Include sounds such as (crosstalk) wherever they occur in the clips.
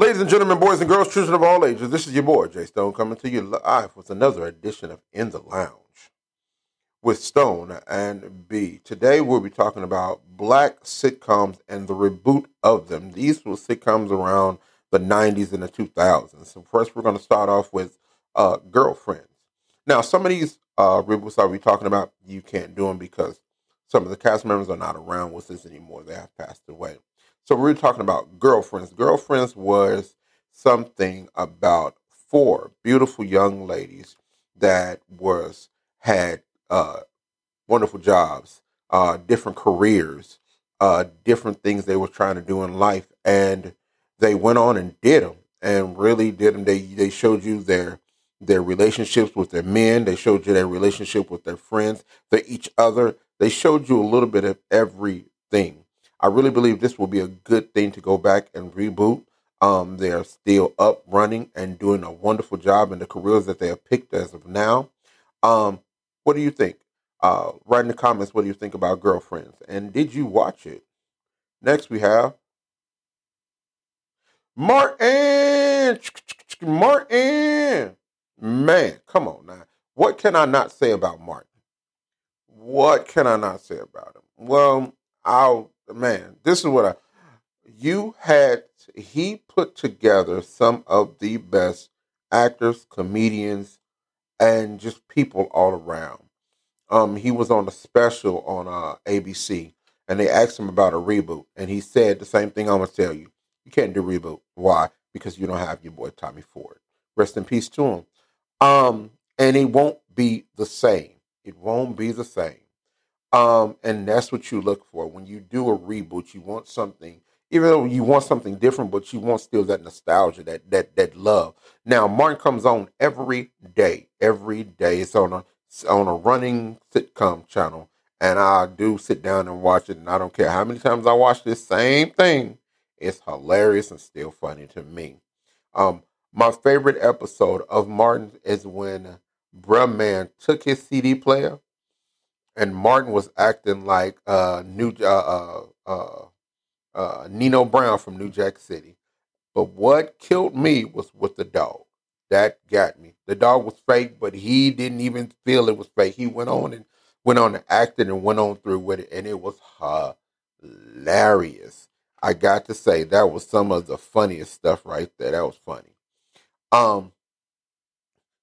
Ladies and gentlemen, boys and girls, children of all ages, this is your boy, Jay Stone, coming to you live with another edition of In the Lounge with Stone and B. Today we'll be talking about black sitcoms and the reboot of them. These were sitcoms around the 90s and the 2000s. So first we're going to start off with uh, Girlfriends. Now, some of these uh, reboots I'll be talking about, you can't do them because some of the cast members are not around with us anymore. They have passed away. So we are talking about Girlfriends. Girlfriends was something about four beautiful young ladies that was had uh, wonderful jobs, uh, different careers, uh, different things they were trying to do in life, and they went on and did them, and really did them. They they showed you their their relationships with their men. They showed you their relationship with their friends, their each other. They showed you a little bit of everything. I really believe this will be a good thing to go back and reboot. Um, they're still up, running, and doing a wonderful job in the careers that they have picked as of now. Um, what do you think? Uh, write in the comments what do you think about Girlfriends, and did you watch it? Next, we have Martin. Martin, man, come on now. What can I not say about Martin? What can I not say about him? Well, I'll man, this is what I you had he put together some of the best actors, comedians, and just people all around. Um, he was on a special on uh, ABC, and they asked him about a reboot, and he said the same thing I'm gonna tell you: you can't do reboot. Why? Because you don't have your boy Tommy Ford. Rest in peace to him. Um, and it won't be the same. It won't be the same. Um, and that's what you look for when you do a reboot. You want something, even though you want something different, but you want still that nostalgia, that that that love. Now, Martin comes on every day, every day. It's on a on a running sitcom channel, and I do sit down and watch it. And I don't care how many times I watch this same thing. It's hilarious and still funny to me. Um, my favorite episode of Martin is when Bruh Man took his CD player and Martin was acting like uh, New uh, uh, uh, uh, Nino Brown from New Jack City. But what killed me was with the dog. That got me. The dog was fake, but he didn't even feel it was fake. He went on and went on and acted and went on through with it, and it was hilarious. I got to say that was some of the funniest stuff right there. That was funny. Um.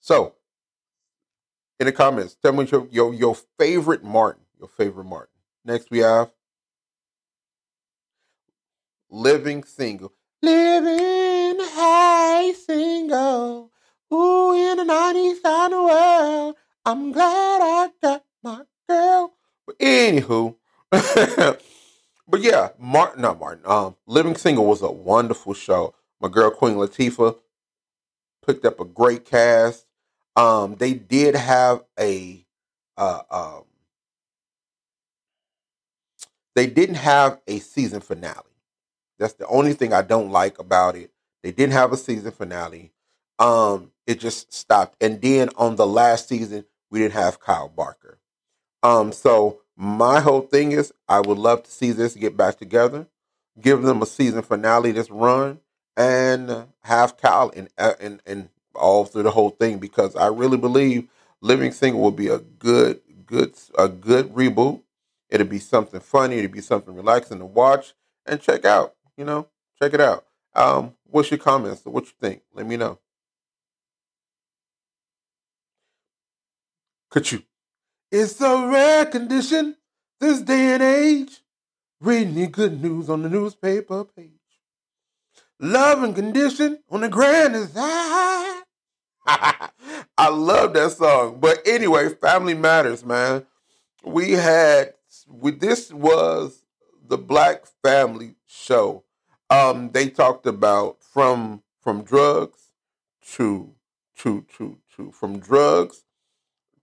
So in the comments. Tell me your, your, your favorite Martin. Your favorite Martin. Next we have Living Single. Living high single. Ooh, in the 90s kind of world. I'm glad I got my girl. But anywho, (laughs) but yeah, Martin, not Martin. Um, Living Single was a wonderful show. My girl Queen Latifah picked up a great cast. Um, they did have a uh, um, they didn't have a season finale. That's the only thing I don't like about it. They didn't have a season finale. Um, it just stopped. And then on the last season, we didn't have Kyle Barker. Um, so my whole thing is I would love to see this get back together, give them a season finale this run, and have Kyle in in in all through the whole thing because I really believe Living Single will be a good, good, a good reboot. It'll be something funny. It'll be something relaxing to watch and check out. You know, check it out. Um, what's your comments? What you think? Let me know. Could you? It's a rare condition this day and age. Reading the good news on the newspaper page. Love and condition on the grand is high. (laughs) I love that song. But anyway, Family Matters, man. We had we this was the Black Family show. Um, they talked about from from drugs to to to to from drugs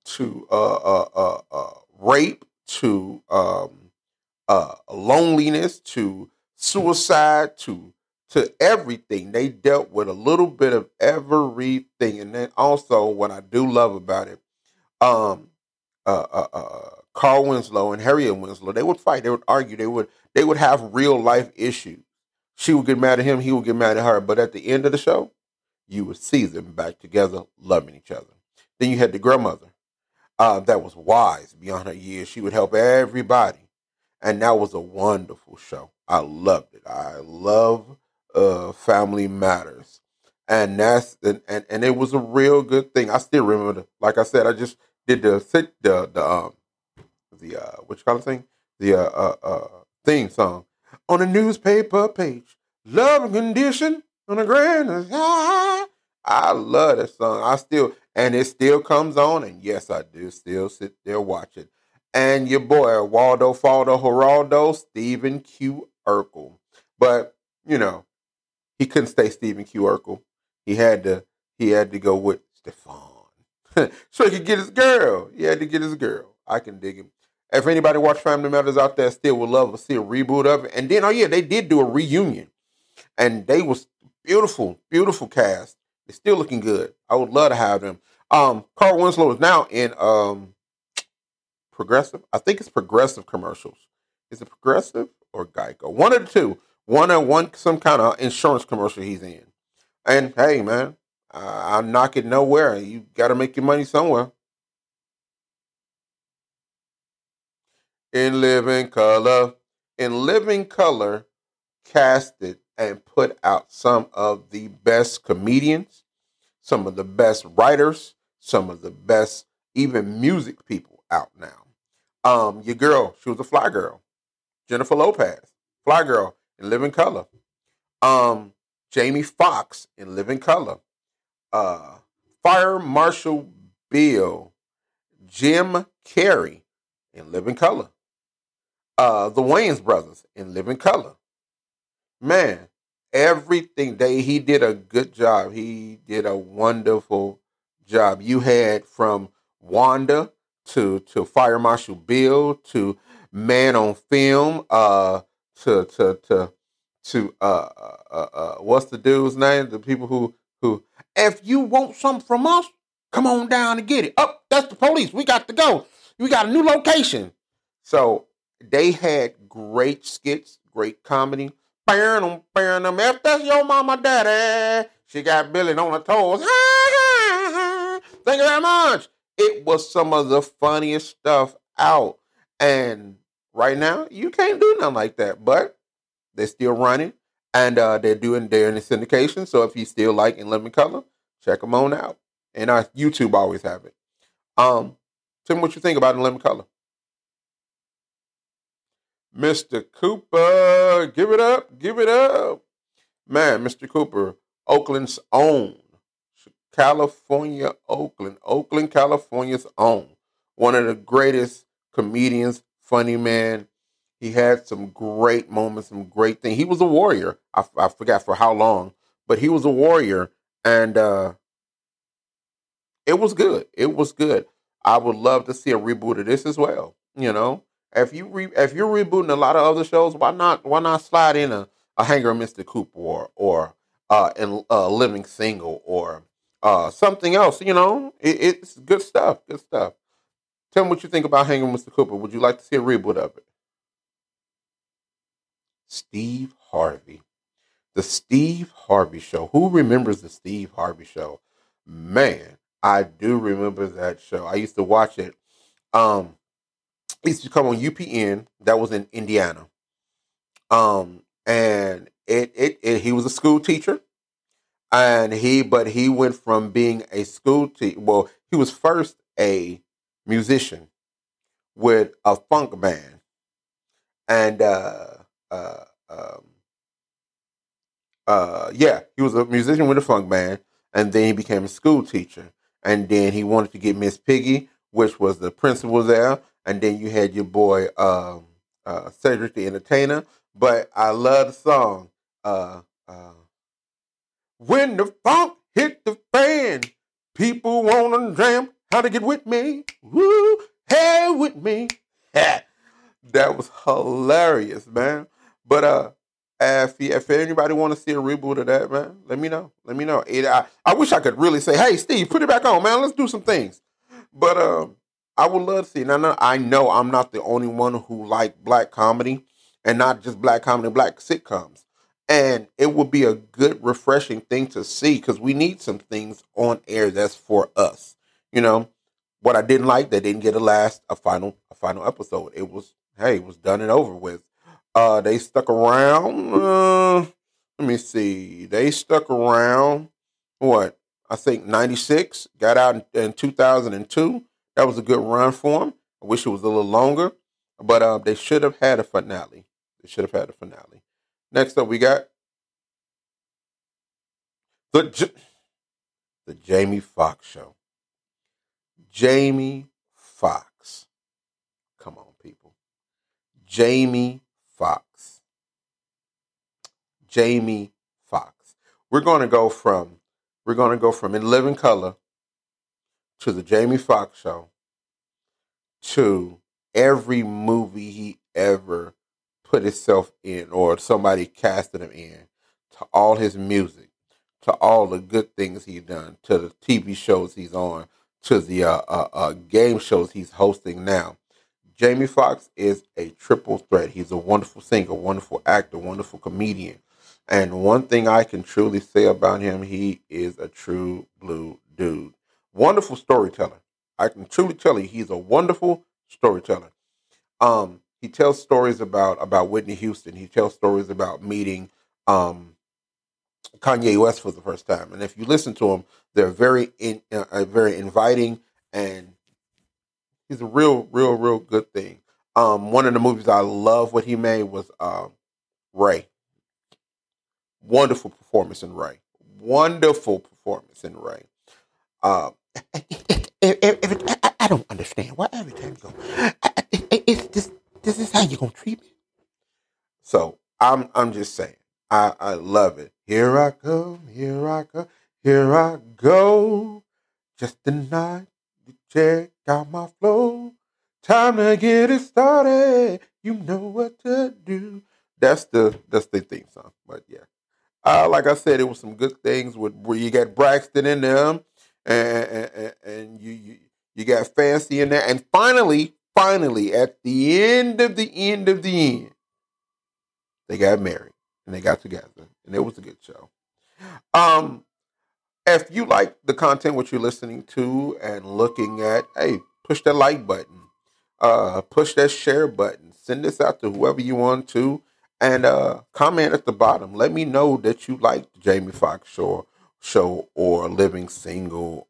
to uh uh uh, uh rape to um uh loneliness to suicide to to everything. They dealt with a little bit of everything. And then also, what I do love about it, um, uh, uh, uh, Carl Winslow and Harriet Winslow, they would fight, they would argue, they would they would have real life issues. She would get mad at him, he would get mad at her. But at the end of the show, you would see them back together, loving each other. Then you had the grandmother uh, that was wise beyond her years. She would help everybody. And that was a wonderful show. I loved it. I love uh, Family Matters. And that's and, and, and it was a real good thing. I still remember the, like I said, I just did the sit the the um the uh what you call it thing? The uh, uh uh theme song. On the newspaper page. Love and condition on the grand. I love that song. I still and it still comes on, and yes, I do still sit there watch it. And your boy Waldo Faldo Geraldo, Stephen Q. Urkel. But, you know, he couldn't stay Stephen Q. Urkel. He had to he had to go with Stefan. (laughs) so he could get his girl. He had to get his girl. I can dig him. If anybody watch Family Matters out there, still would love to see a reboot of it. And then, oh yeah, they did do a reunion, and they was beautiful, beautiful cast. They're still looking good. I would love to have them. Um, Carl Winslow is now in um, Progressive. I think it's Progressive commercials. Is it Progressive or Geico? One of the two. One or one some kind of insurance commercial he's in. And hey, man, I, I knock it nowhere. You got to make your money somewhere. In living color, in living color, casted and put out some of the best comedians, some of the best writers, some of the best even music people out now. Um, your girl, she was a fly girl, Jennifer Lopez, fly girl in Living Color. Um, Jamie Foxx in Living Color. Uh, Fire Marshal Bill, Jim Carrey in Living Color. Uh, the Wayans brothers in Living Color. Man, everything they he did a good job. He did a wonderful job. You had from Wanda to to Fire Marshal Bill to Man on Film uh to to to to uh, uh, uh, uh what's the dude's name? The people who who if you want something from us, come on down and get it. Up, oh, that's the police. We got to go. We got a new location. So they had great skits, great comedy. Bam, them. if that's your mama daddy, she got Billy on her toes. Thank you very much. It was some of the funniest stuff out. And right now, you can't do nothing like that. But they're still running and uh, they're doing they're in the syndication. So if you still like In Living Color, check them on out. And our YouTube always have it. Um, tell me what you think about In Living Color. Mr. Cooper, give it up, give it up. Man, Mr. Cooper, Oakland's own. California, Oakland, Oakland, California's own. One of the greatest comedians, funny man. He had some great moments, some great things. He was a warrior. I, I forgot for how long, but he was a warrior, and uh, it was good. It was good. I would love to see a reboot of this as well. You know, if you re- if you're rebooting a lot of other shows, why not why not slide in a, a Hanger Mr. Cooper or or uh, in, uh, Living Single or uh, something else. You know, it, it's good stuff. Good stuff. Tell me what you think about Hanging Mr. Cooper. Would you like to see a reboot of it? Steve Harvey. The Steve Harvey Show. Who remembers the Steve Harvey Show? Man, I do remember that show. I used to watch it. Um, it used to come on UPN. That was in Indiana. Um, and it, it, it he was a school teacher and he but he went from being a school teacher well he was first a musician with a funk band and uh uh um uh yeah he was a musician with a funk band and then he became a school teacher and then he wanted to get miss piggy which was the principal there and then you had your boy um uh cedric the entertainer but i love the song uh uh when the funk hit the fan, people wanna jam. How to get with me? Woo, hey with me. (laughs) that was hilarious, man. But uh, if if anybody want to see a reboot of that, man, let me know. Let me know. It, I I wish I could really say, hey, Steve, put it back on, man. Let's do some things. But um, I would love to see. Now, I know I'm not the only one who like black comedy, and not just black comedy, black sitcoms. And it would be a good, refreshing thing to see because we need some things on air that's for us. You know, what I didn't like, they didn't get a last, a final, a final episode. It was, hey, it was done and over with. Uh, they stuck around. Uh, let me see. They stuck around. What I think ninety six. Got out in, in two thousand and two. That was a good run for them. I wish it was a little longer, but uh, they should have had a finale. They should have had a finale. Next up, we got the the Jamie Foxx show. Jamie Foxx. Come on, people. Jamie Foxx. Jamie Foxx. We're going to go from we're going to go from In Living Color to the Jamie Foxx show to every movie he ever put himself in or somebody casted him in to all his music to all the good things he's done to the TV shows he's on to the uh, uh, uh, game shows he's hosting now. Jamie Foxx is a triple threat. He's a wonderful singer, wonderful actor, wonderful comedian. And one thing I can truly say about him, he is a true blue dude. Wonderful storyteller. I can truly tell you he's a wonderful storyteller. Um, he tells stories about about Whitney Houston. He tells stories about meeting um, Kanye West for the first time. And if you listen to him, they're very in, uh, very inviting, and he's a real, real, real good thing. Um, one of the movies I love what he made was um, Ray. Wonderful performance in Ray. Wonderful performance in Ray. (laughs) Uh, I don't understand why every time you go, it's this. This is how you're gonna treat me. So I'm I'm just saying I, I love it. Here I come, here I come, here I go. Just tonight, night to check out my flow. Time to get it started. You know what to do. That's the that's the theme song. But yeah. Uh, like I said, it was some good things with where you got Braxton in them and, and, and you, you you got Fancy in there. And finally, finally, at the end of the end of the end, they got married and they got together, and it was a good show. Um, if you like the content what you're listening to and looking at, hey, push that like button, uh, push that share button, send this out to whoever you want to, and uh, comment at the bottom. Let me know that you like the Jamie Foxx show, show or Living Single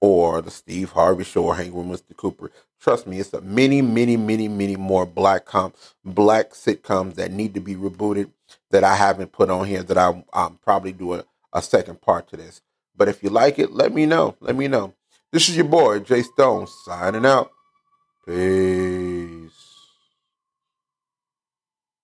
or the Steve Harvey Show or Hang with Mr. Cooper. Trust me, it's a many, many, many, many more black com black sitcoms that need to be rebooted that I haven't put on here that I I'm probably do a, a second part to this. But if you like it, let me know. Let me know. This is your boy Jay Stone signing out. Peace.